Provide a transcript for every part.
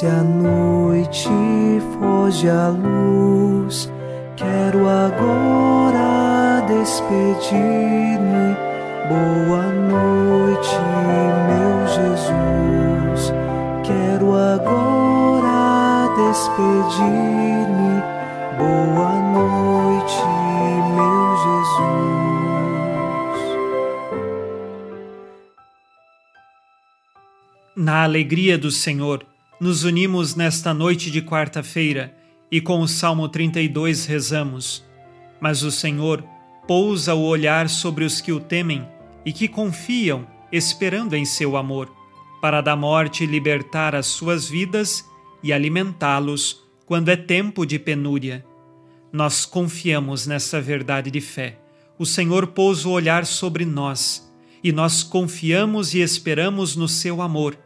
Desce a noite, foge a luz. Quero agora despedir-me. Boa noite, meu Jesus. Quero agora despedir-me. Boa noite, meu Jesus. Na alegria do Senhor, nos unimos nesta noite de quarta-feira e com o Salmo 32 rezamos: Mas o Senhor pousa o olhar sobre os que o temem e que confiam, esperando em seu amor, para da morte libertar as suas vidas e alimentá-los quando é tempo de penúria. Nós confiamos nessa verdade de fé. O Senhor pousa o olhar sobre nós e nós confiamos e esperamos no seu amor.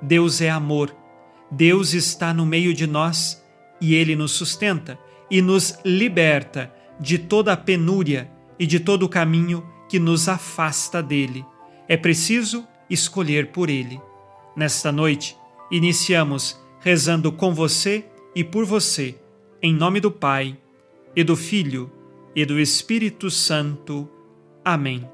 Deus é amor Deus está no meio de nós e Ele nos sustenta e nos liberta de toda a penúria e de todo o caminho que nos afasta dele. É preciso escolher por Ele. Nesta noite, iniciamos rezando com você e por você, em nome do Pai, e do Filho, e do Espírito Santo. Amém.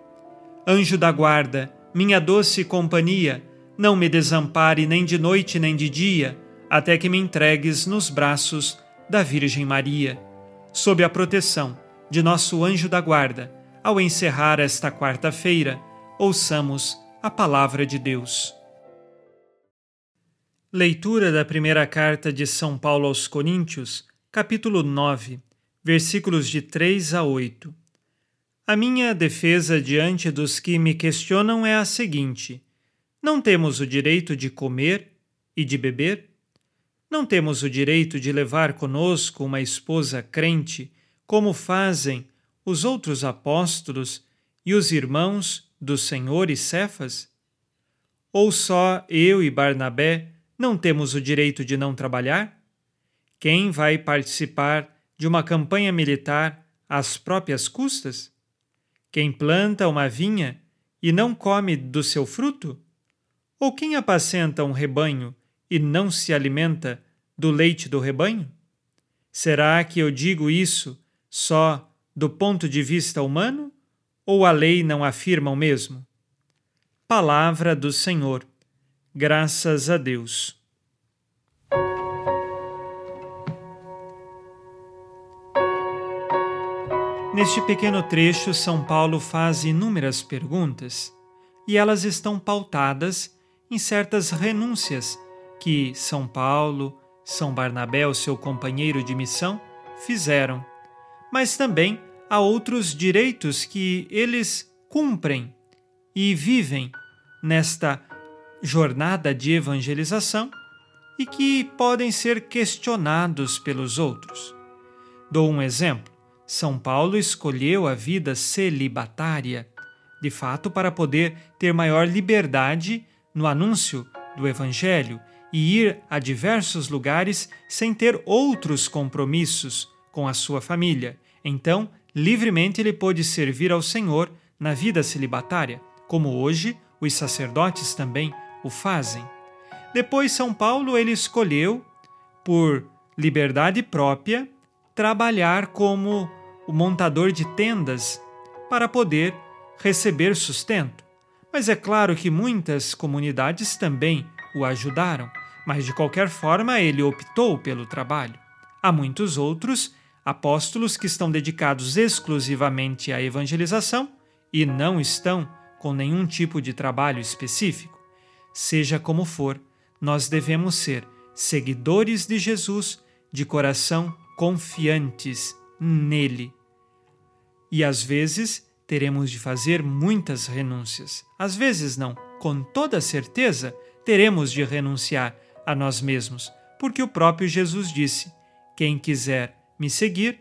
Anjo da guarda, minha doce companhia, não me desampare nem de noite nem de dia, até que me entregues nos braços da Virgem Maria. Sob a proteção de nosso anjo da guarda, ao encerrar esta quarta-feira, ouçamos a palavra de Deus. Leitura da primeira carta de São Paulo aos Coríntios, capítulo 9, versículos de 3 a 8. A minha defesa diante dos que me questionam é a seguinte não temos o direito de comer e de beber? Não temos o direito de levar conosco uma esposa crente, como fazem os outros apóstolos e os irmãos do Senhor e Cefas? Ou só eu e Barnabé não temos o direito de não trabalhar? Quem vai participar de uma campanha militar às próprias custas? Quem planta uma vinha e não come do seu fruto? Ou quem apacenta um rebanho e não se alimenta do leite do rebanho? Será que eu digo isso só do ponto de vista humano ou a lei não afirma o mesmo? Palavra do Senhor. Graças a Deus. Neste pequeno trecho, São Paulo faz inúmeras perguntas e elas estão pautadas em certas renúncias que São Paulo, São Barnabé, o seu companheiro de missão, fizeram, mas também há outros direitos que eles cumprem e vivem nesta jornada de evangelização e que podem ser questionados pelos outros. Dou um exemplo. São Paulo escolheu a vida celibatária, de fato, para poder ter maior liberdade no anúncio do Evangelho e ir a diversos lugares sem ter outros compromissos com a sua família. Então, livremente ele pôde servir ao Senhor na vida celibatária, como hoje os sacerdotes também o fazem. Depois, São Paulo ele escolheu, por liberdade própria, trabalhar como o montador de tendas para poder receber sustento. Mas é claro que muitas comunidades também o ajudaram, mas de qualquer forma ele optou pelo trabalho. Há muitos outros apóstolos que estão dedicados exclusivamente à evangelização e não estão com nenhum tipo de trabalho específico. Seja como for, nós devemos ser seguidores de Jesus de coração confiantes nele. E às vezes teremos de fazer muitas renúncias. Às vezes não, com toda certeza, teremos de renunciar a nós mesmos, porque o próprio Jesus disse: Quem quiser me seguir,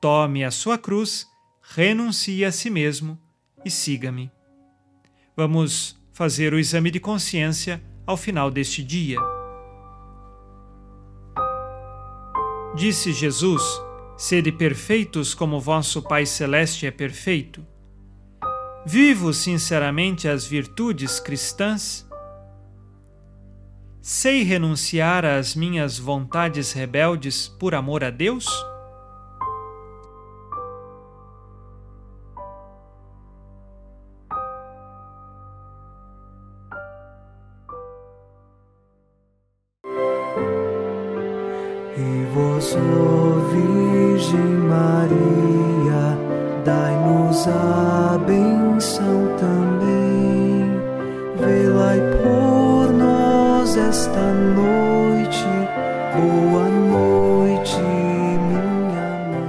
tome a sua cruz, renuncie a si mesmo e siga-me. Vamos fazer o exame de consciência ao final deste dia. Disse Jesus: Sede perfeitos como vosso Pai Celeste é perfeito. Vivo sinceramente as virtudes cristãs? sei renunciar às minhas vontades rebeldes por amor a Deus? E vós, Virgem Maria, dai-nos a esta noite. Boa noite, minha mãe.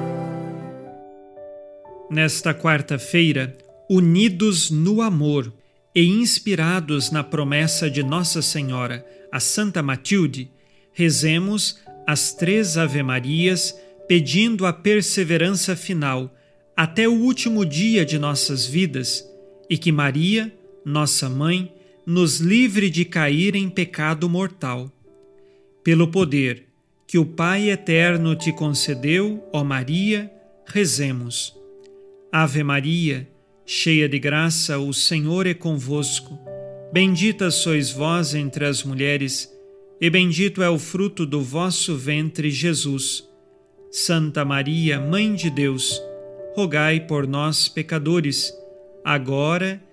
Nesta quarta-feira, unidos no amor e inspirados na promessa de Nossa Senhora, a Santa Matilde, rezemos as três Ave-Marias pedindo a perseverança final até o último dia de nossas vidas e que Maria, nossa mãe, nos livre de cair em pecado mortal. Pelo poder que o Pai eterno te concedeu, ó Maria, rezemos. Ave Maria, cheia de graça, o Senhor é convosco. Bendita sois vós entre as mulheres, e bendito é o fruto do vosso ventre, Jesus. Santa Maria, Mãe de Deus, rogai por nós, pecadores, agora e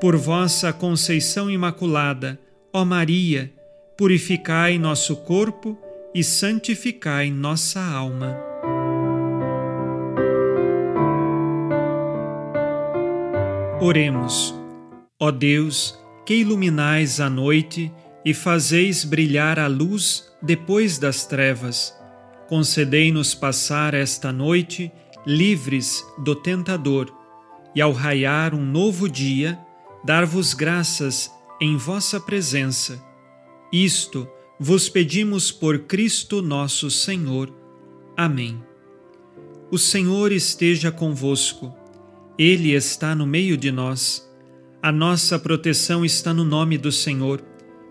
Por vossa conceição imaculada, ó Maria, purificai nosso corpo e santificai nossa alma. Oremos. Ó Deus, que iluminais a noite e fazeis brilhar a luz depois das trevas, concedei-nos passar esta noite livres do tentador e, ao raiar um novo dia, dar-vos graças em vossa presença. Isto vos pedimos por Cristo nosso Senhor. Amém. O Senhor esteja convosco, Ele está no meio de nós. A nossa proteção está no nome do Senhor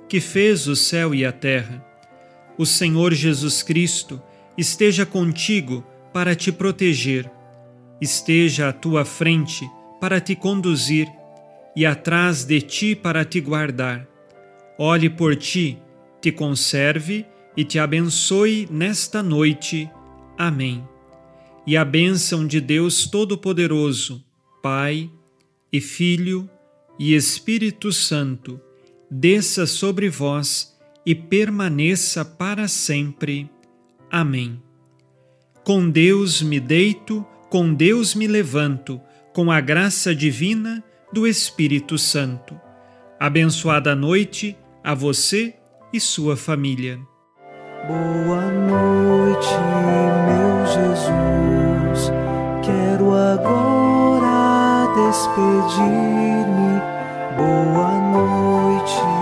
que fez o céu e a terra. O Senhor Jesus Cristo esteja contigo para te proteger, esteja à tua frente para te conduzir e atrás de ti para te guardar. Olhe por ti, te conserve e te abençoe nesta noite. Amém. E a bênção de Deus Todo-Poderoso, Pai e Filho e Espírito Santo, desça sobre vós e permaneça para sempre. Amém. Com Deus me deito, com Deus me levanto, com a graça divina do Espírito Santo. Abençoada noite a você e sua família. Boa noite, meu Jesus. Quero agora despedir-me. Boa noite.